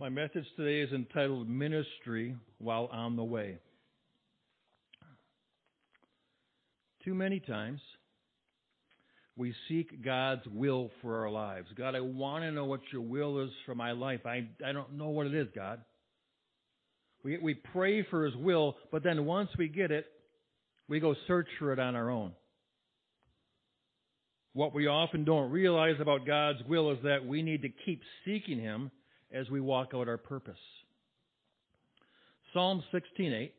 My message today is entitled Ministry While on the Way. Too many times we seek God's will for our lives. God, I want to know what your will is for my life. I, I don't know what it is, God. We, we pray for his will, but then once we get it, we go search for it on our own. What we often don't realize about God's will is that we need to keep seeking him as we walk out our purpose. Psalm 16:8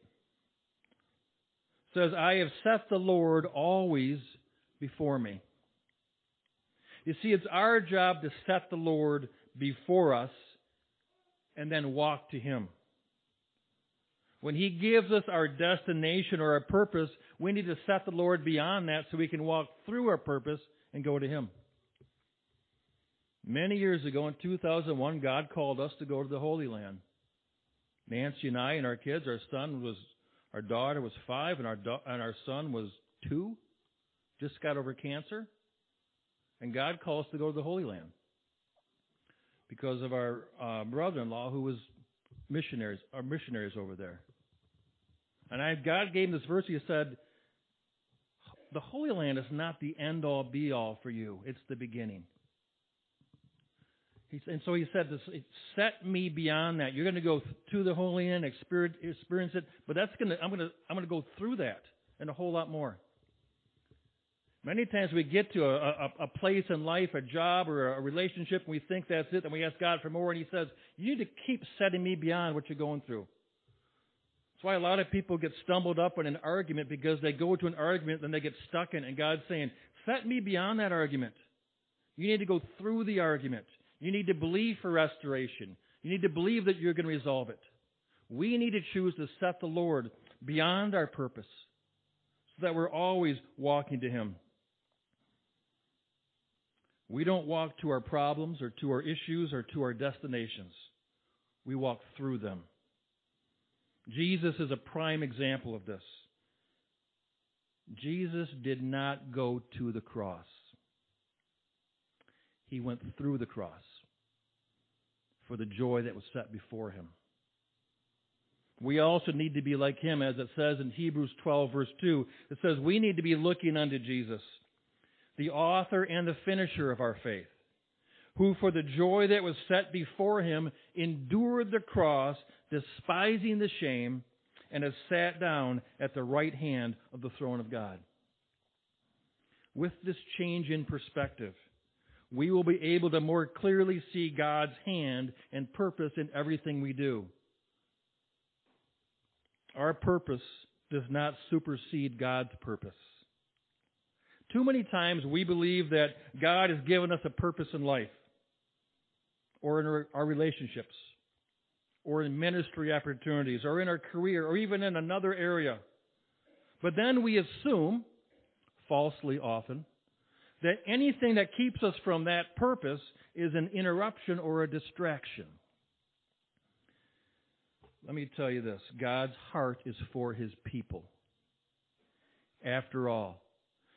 says, "I have set the Lord always before me." You see, it's our job to set the Lord before us and then walk to him. When he gives us our destination or our purpose, we need to set the Lord beyond that so we can walk through our purpose and go to him. Many years ago in 2001, God called us to go to the Holy Land. Nancy and I and our kids, our son was, our daughter was five and our, do- and our son was two, just got over cancer. And God called us to go to the Holy Land because of our uh, brother-in-law who was missionaries, our missionaries over there. And I, God gave him this verse. He said, "The Holy Land is not the end-all, be-all for you. It's the beginning." And so he said, this, "Set me beyond that. You're going to go to the Holy Land, experience, experience it, but that's going to. I'm going to. I'm going to go through that and a whole lot more." Many times we get to a, a, a, place in life, a job or a relationship, and we think that's it, and we ask God for more, and He says, You need to keep setting me beyond what you're going through. That's why a lot of people get stumbled up in an argument because they go to an argument and they get stuck in and God's saying, Set me beyond that argument. You need to go through the argument. You need to believe for restoration. You need to believe that you're going to resolve it. We need to choose to set the Lord beyond our purpose so that we're always walking to Him. We don't walk to our problems or to our issues or to our destinations. We walk through them. Jesus is a prime example of this. Jesus did not go to the cross. He went through the cross for the joy that was set before him. We also need to be like him, as it says in Hebrews 12, verse 2. It says we need to be looking unto Jesus the author and the finisher of our faith, who for the joy that was set before him endured the cross, despising the shame, and has sat down at the right hand of the throne of God. With this change in perspective, we will be able to more clearly see God's hand and purpose in everything we do. Our purpose does not supersede God's purpose. Too many times we believe that God has given us a purpose in life, or in our relationships, or in ministry opportunities, or in our career, or even in another area. But then we assume, falsely often, that anything that keeps us from that purpose is an interruption or a distraction. Let me tell you this God's heart is for his people. After all,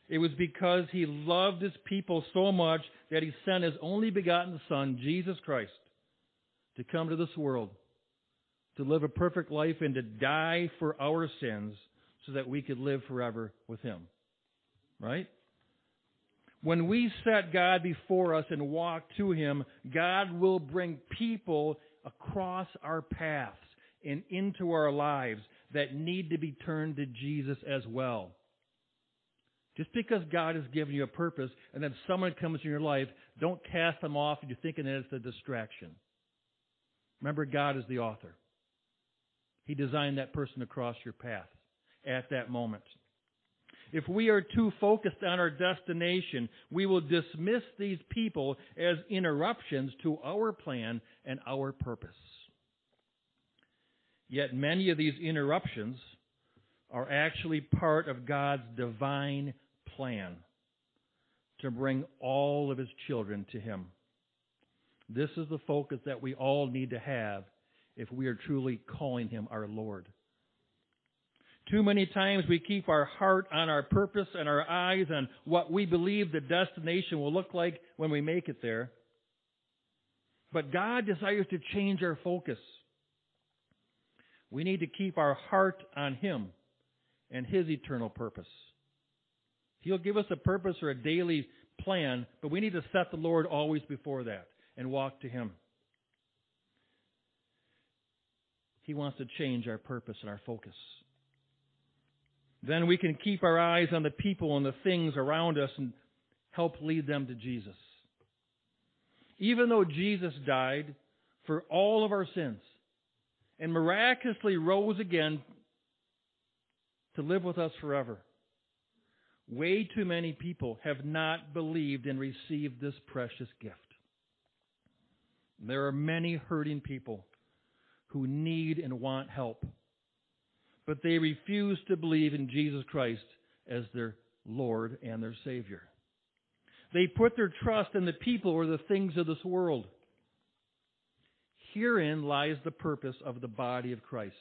it was because he loved his people so much that he sent his only begotten Son, Jesus Christ, to come to this world, to live a perfect life and to die for our sins so that we could live forever with him. Right? When we set God before us and walk to him, God will bring people across our paths and into our lives that need to be turned to Jesus as well. Just because God has given you a purpose and then someone comes in your life, don't cast them off and you're thinking that it's a distraction. Remember, God is the author. He designed that person across your path at that moment. If we are too focused on our destination, we will dismiss these people as interruptions to our plan and our purpose. Yet many of these interruptions are actually part of God's divine plan to bring all of his children to him. This is the focus that we all need to have if we are truly calling him our Lord. Too many times we keep our heart on our purpose and our eyes on what we believe the destination will look like when we make it there. But God desires to change our focus. We need to keep our heart on Him and His eternal purpose. He'll give us a purpose or a daily plan, but we need to set the Lord always before that and walk to Him. He wants to change our purpose and our focus. Then we can keep our eyes on the people and the things around us and help lead them to Jesus. Even though Jesus died for all of our sins and miraculously rose again to live with us forever, way too many people have not believed and received this precious gift. There are many hurting people who need and want help, but they refuse to believe in Jesus Christ as their Lord and their Savior. They put their trust in the people or the things of this world. Herein lies the purpose of the body of Christ.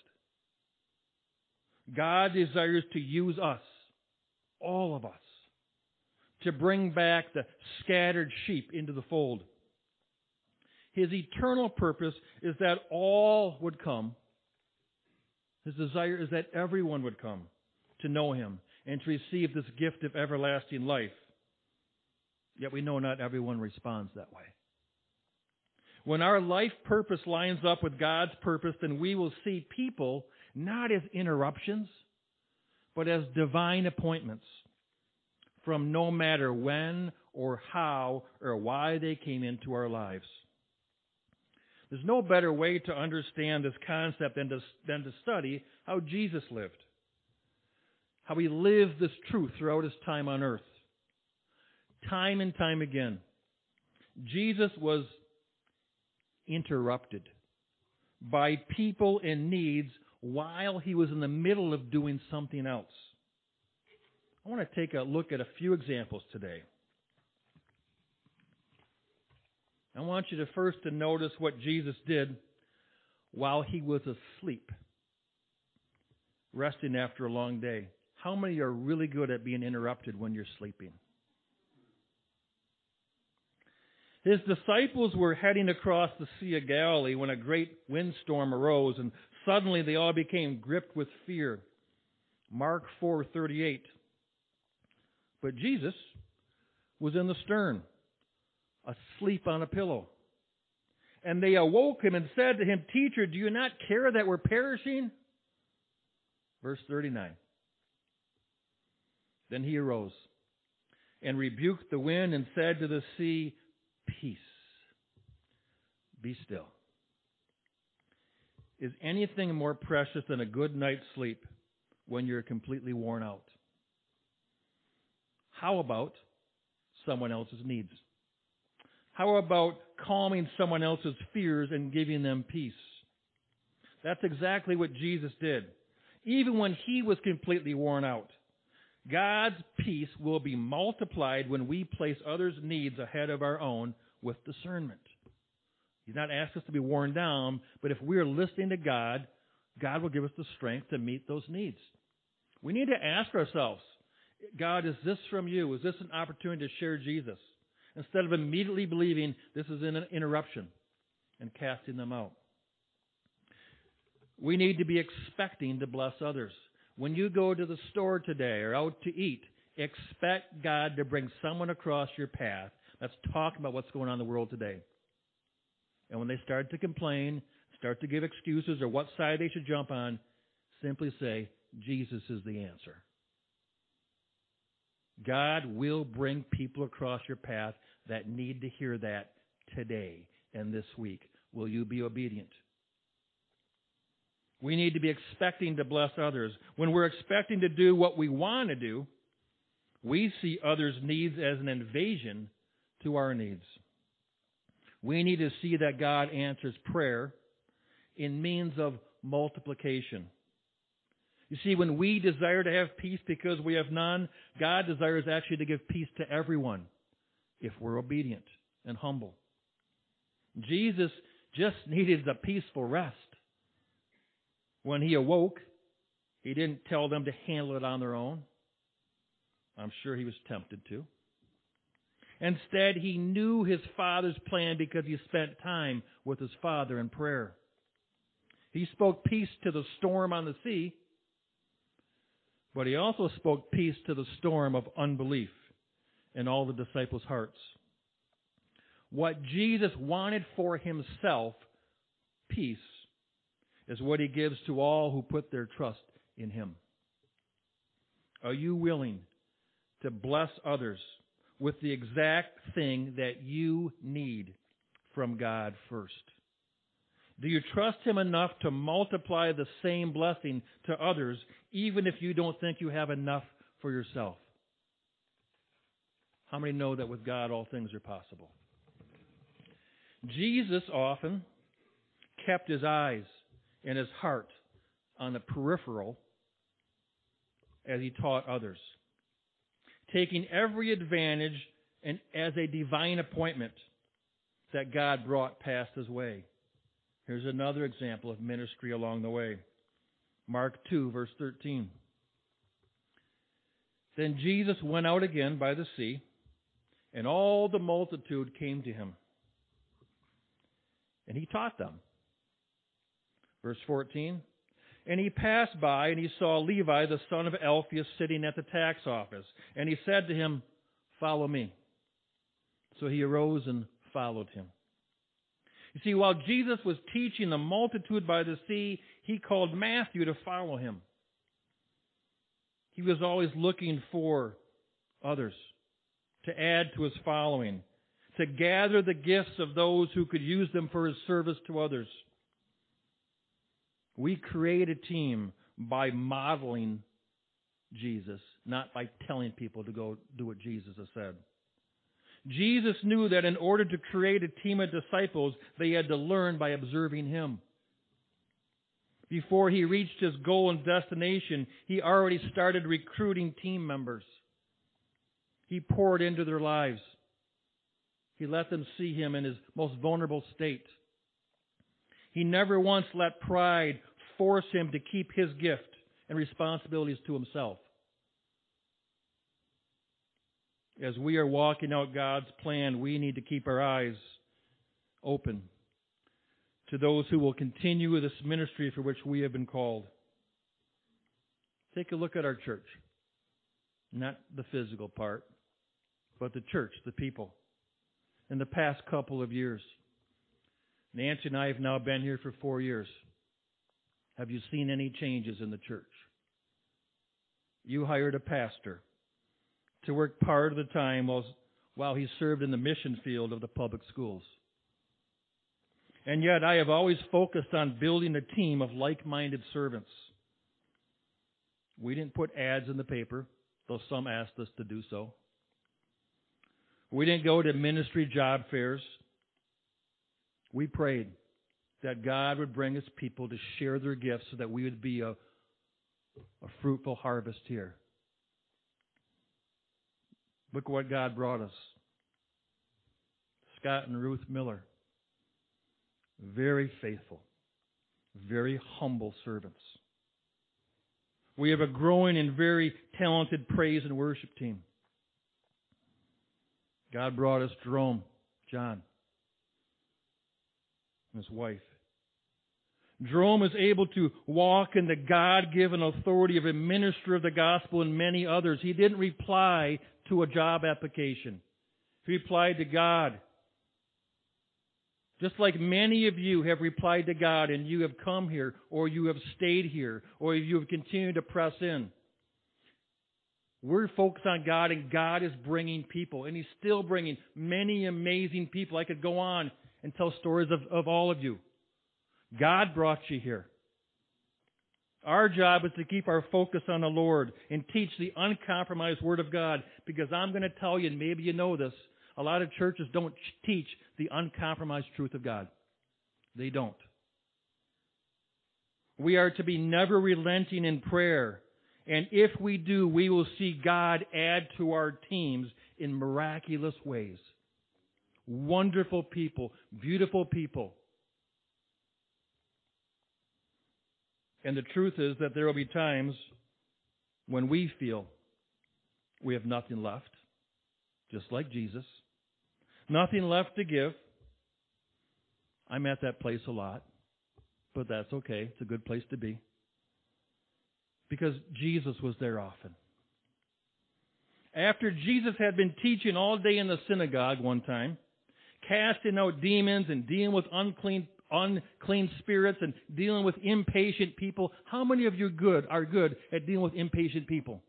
God desires to use us, all of us, to bring back the scattered sheep into the fold. His eternal purpose is that all would come. His desire is that everyone would come to know Him and to receive this gift of everlasting life. Yet we know not everyone responds that way. When our life purpose lines up with God's purpose, then we will see people not as interruptions, but as divine appointments from no matter when or how or why they came into our lives. There's no better way to understand this concept than to, than to study how Jesus lived, how he lived this truth throughout his time on earth. Time and time again, Jesus was interrupted by people in needs while he was in the middle of doing something else. I want to take a look at a few examples today. I want you to first to notice what Jesus did while he was asleep, resting after a long day. How many are really good at being interrupted when you're sleeping? His disciples were heading across the Sea of Galilee when a great windstorm arose and suddenly they all became gripped with fear. Mark 4:38. But Jesus was in the stern asleep on a pillow. And they awoke him and said to him, Teacher, do you not care that we're perishing? Verse 39. Then he arose and rebuked the wind and said to the sea, Peace, be still. Is anything more precious than a good night's sleep when you're completely worn out? How about someone else's needs? How about calming someone else's fears and giving them peace? That's exactly what Jesus did. Even when he was completely worn out. God's peace will be multiplied when we place others' needs ahead of our own with discernment. He's not asked us to be worn down, but if we're listening to God, God will give us the strength to meet those needs. We need to ask ourselves, God, is this from you? Is this an opportunity to share Jesus? Instead of immediately believing this is an interruption and casting them out. We need to be expecting to bless others. When you go to the store today or out to eat, expect God to bring someone across your path that's talking about what's going on in the world today. And when they start to complain, start to give excuses or what side they should jump on, simply say, Jesus is the answer. God will bring people across your path that need to hear that today and this week. Will you be obedient? We need to be expecting to bless others. When we're expecting to do what we want to do, we see others' needs as an invasion to our needs. We need to see that God answers prayer in means of multiplication. You see, when we desire to have peace because we have none, God desires actually to give peace to everyone if we're obedient and humble. Jesus just needed the peaceful rest. When he awoke, he didn't tell them to handle it on their own. I'm sure he was tempted to. Instead, he knew his Father's plan because he spent time with his Father in prayer. He spoke peace to the storm on the sea, but he also spoke peace to the storm of unbelief in all the disciples' hearts. What Jesus wanted for himself, peace, is what he gives to all who put their trust in him. Are you willing to bless others with the exact thing that you need from God first? Do you trust Him enough to multiply the same blessing to others, even if you don't think you have enough for yourself? How many know that with God all things are possible? Jesus often kept his eyes and his heart on the peripheral as he taught others, taking every advantage and as a divine appointment that God brought past his way. Here's another example of ministry along the way. Mark 2, verse 13. Then Jesus went out again by the sea, and all the multitude came to him. And he taught them. Verse 14. And he passed by, and he saw Levi, the son of Alphaeus, sitting at the tax office. And he said to him, Follow me. So he arose and followed him. You see, while Jesus was teaching the multitude by the sea, he called Matthew to follow him. He was always looking for others to add to his following, to gather the gifts of those who could use them for his service to others. We create a team by modeling Jesus, not by telling people to go do what Jesus has said. Jesus knew that in order to create a team of disciples, they had to learn by observing him. Before he reached his goal and destination, he already started recruiting team members. He poured into their lives. He let them see him in his most vulnerable state. He never once let pride force him to keep his gift and responsibilities to himself. As we are walking out God's plan, we need to keep our eyes open to those who will continue this ministry for which we have been called. Take a look at our church. Not the physical part, but the church, the people. In the past couple of years, Nancy and I have now been here for four years. Have you seen any changes in the church? You hired a pastor to work part of the time while, he served in the mission field of the public schools. And yet I have always focused on building a team of like-minded servants. We didn't put ads in the paper, though some asked us to do so. We didn't go to ministry job fairs. We prayed that God would bring us people to share their gifts so that we would be a, a fruitful harvest here. Look what God brought us. Scott and Ruth Miller. Very faithful, very humble servants. We have a growing and very talented praise and worship team. God brought us Jerome, John, and his wife. Jerome is able to walk in the God-given authority of a minister of the gospel and many others. He didn't reply to a job application. He replied to God. Just like many of you have replied to God and you have come here or you have stayed here or you have continued to press in. We're focused on God and God is bringing people and He's still bringing many amazing people. I could go on and tell stories of, of all of you. God brought you here. Our job is to keep our focus on the Lord and teach the uncompromised Word of God because I'm going to tell you, and maybe you know this, a lot of churches don't teach the uncompromised truth of God. They don't. We are to be never relenting in prayer. And if we do, we will see God add to our teams in miraculous ways. Wonderful people, beautiful people And the truth is that there will be times when we feel we have nothing left, just like Jesus, nothing left to give. I'm at that place a lot, but that's okay. It's a good place to be. Because Jesus was there often. After Jesus had been teaching all day in the synagogue one time, casting out demons and dealing with unclean unclean spirits and dealing with impatient people. How many of you good are good at dealing with impatient people?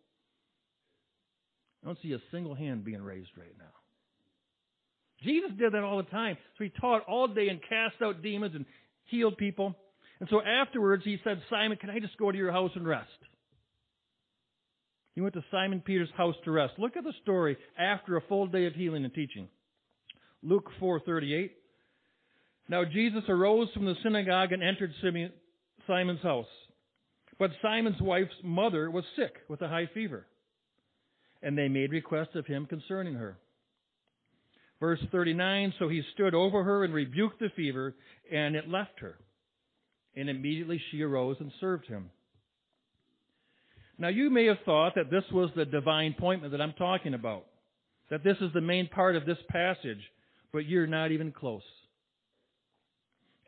I don't see a single hand being raised right now. Jesus did that all the time. So he taught all day and cast out demons and healed people. And so afterwards he said, Simon, can I just go to your house and rest? He went to Simon Peter's house to rest. Look at the story after a full day of healing and teaching. Luke 4:38. Now Jesus arose from the synagogue and entered Simon's house. But Simon's wife's mother was sick with a high fever, and they made request of him concerning her. Verse 39 So he stood over her and rebuked the fever, and it left her. And immediately she arose and served him. Now, you may have thought that this was the divine appointment that I'm talking about, that this is the main part of this passage, but you're not even close.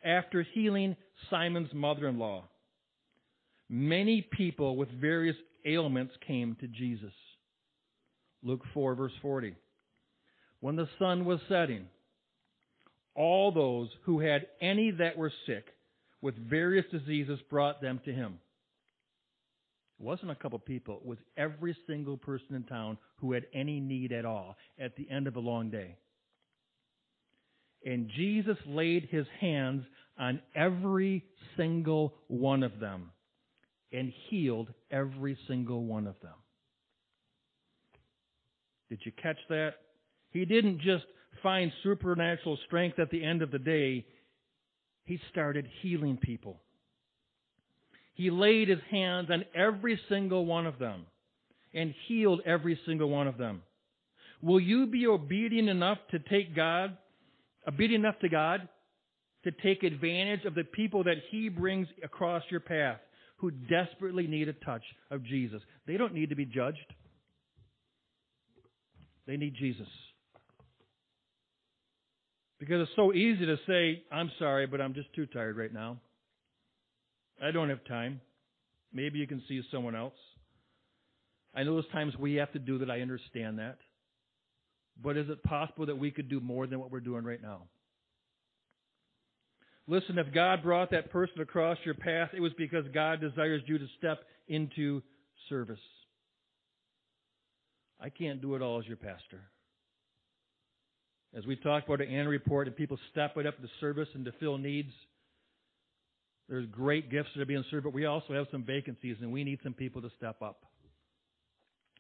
After healing Simon's mother in law, many people with various ailments came to Jesus. Luke 4, verse 40. When the sun was setting, all those who had any that were sick with various diseases brought them to him. It wasn't a couple people, it was every single person in town who had any need at all at the end of a long day. And Jesus laid his hands on every single one of them and healed every single one of them. Did you catch that? He didn't just find supernatural strength at the end of the day, he started healing people. He laid his hands on every single one of them and healed every single one of them. Will you be obedient enough to take God, obedient enough to God, to take advantage of the people that He brings across your path who desperately need a touch of Jesus? They don't need to be judged. They need Jesus. Because it's so easy to say, I'm sorry, but I'm just too tired right now. I don't have time. Maybe you can see someone else. I know there's times we have to do that. I understand that. But is it possible that we could do more than what we're doing right now? Listen, if God brought that person across your path, it was because God desires you to step into service. I can't do it all as your pastor. As we talked about an annual report and people step it up to service and to fill needs, there's great gifts that are being served, but we also have some vacancies, and we need some people to step up.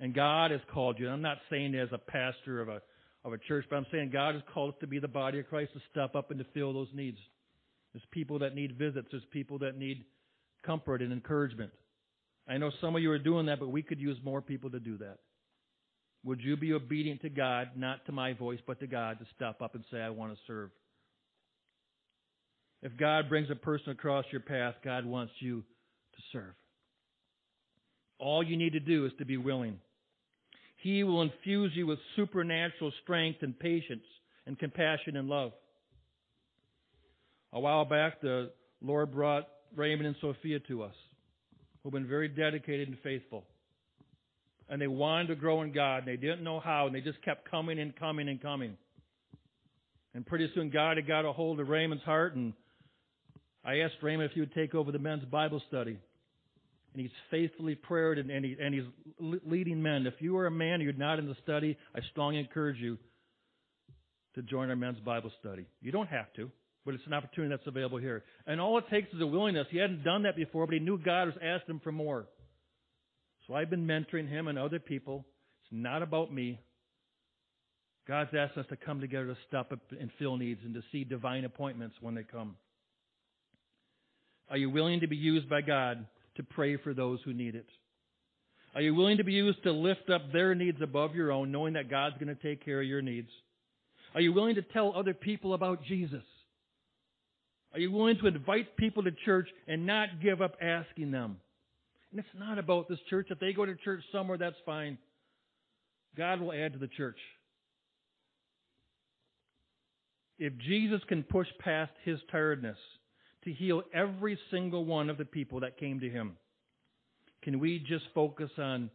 And God has called you. I'm not saying as a pastor of a of a church, but I'm saying God has called us to be the body of Christ to step up and to fill those needs. There's people that need visits. There's people that need comfort and encouragement. I know some of you are doing that, but we could use more people to do that. Would you be obedient to God, not to my voice, but to God, to step up and say, I want to serve? If God brings a person across your path, God wants you to serve. All you need to do is to be willing. He will infuse you with supernatural strength and patience and compassion and love. A while back, the Lord brought Raymond and Sophia to us, who've been very dedicated and faithful. And they wanted to grow in God, and they didn't know how, and they just kept coming and coming and coming. And pretty soon, God had got a hold of Raymond's heart, and I asked Raymond if he would take over the men's Bible study. And he's faithfully prayed and, and, he, and he's leading men. If you are a man and you're not in the study, I strongly encourage you to join our men's Bible study. You don't have to, but it's an opportunity that's available here. And all it takes is a willingness. He hadn't done that before, but he knew God was asking him for more. So I've been mentoring him and other people. It's not about me. God's asked us to come together to stop and fill needs and to see divine appointments when they come. Are you willing to be used by God to pray for those who need it? Are you willing to be used to lift up their needs above your own, knowing that God's going to take care of your needs? Are you willing to tell other people about Jesus? Are you willing to invite people to church and not give up asking them? And it's not about this church. If they go to church somewhere, that's fine. God will add to the church. If Jesus can push past his tiredness to heal every single one of the people that came to him, can we just focus on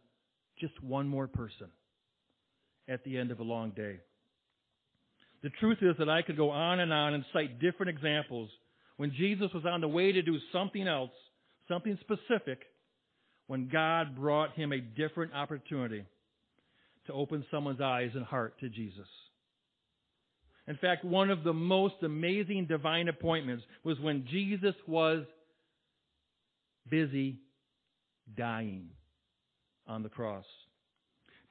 just one more person at the end of a long day? The truth is that I could go on and on and cite different examples when Jesus was on the way to do something else, something specific, when God brought him a different opportunity to open someone's eyes and heart to Jesus. In fact, one of the most amazing divine appointments was when Jesus was busy dying on the cross.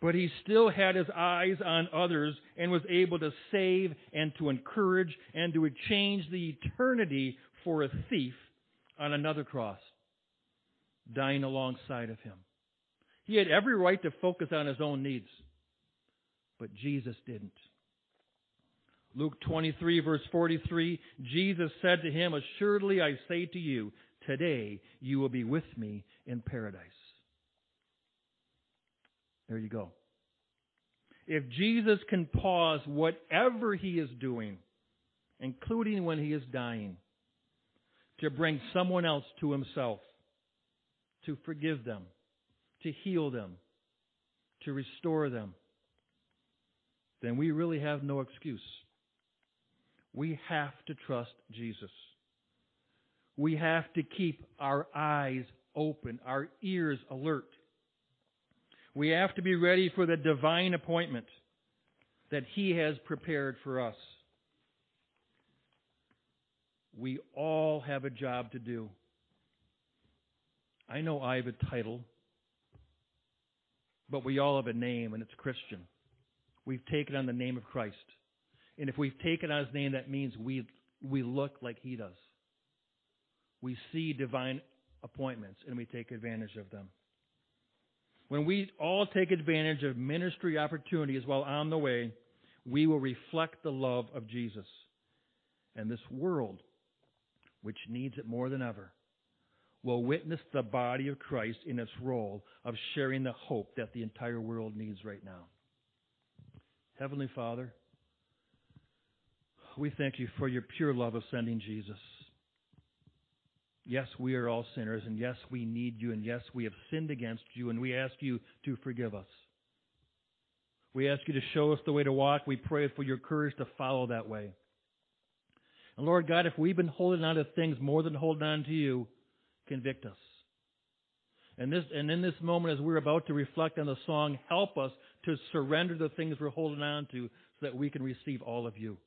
But he still had his eyes on others and was able to save and to encourage and to change the eternity for a thief on another cross, dying alongside of him. He had every right to focus on his own needs, but Jesus didn't. Luke 23 verse 43, Jesus said to him, Assuredly I say to you, today you will be with me in paradise. There you go. If Jesus can pause whatever he is doing, including when he is dying, to bring someone else to himself, to forgive them, to heal them, to restore them, then we really have no excuse. We have to trust Jesus. We have to keep our eyes open, our ears alert. We have to be ready for the divine appointment that He has prepared for us. We all have a job to do. I know I have a title, but we all have a name, and it's Christian. We've taken on the name of Christ. And if we've taken on his name, that means we, we look like he does. We see divine appointments and we take advantage of them. When we all take advantage of ministry opportunities while on the way, we will reflect the love of Jesus. And this world, which needs it more than ever, will witness the body of Christ in its role of sharing the hope that the entire world needs right now. Heavenly Father, we thank you for your pure love of sending Jesus. Yes, we are all sinners, and yes, we need you, and yes, we have sinned against you, and we ask you to forgive us. We ask you to show us the way to walk. We pray for your courage to follow that way. And Lord God, if we've been holding on to things more than holding on to you, convict us. And this and in this moment as we're about to reflect on the song, help us to surrender the things we're holding on to so that we can receive all of you.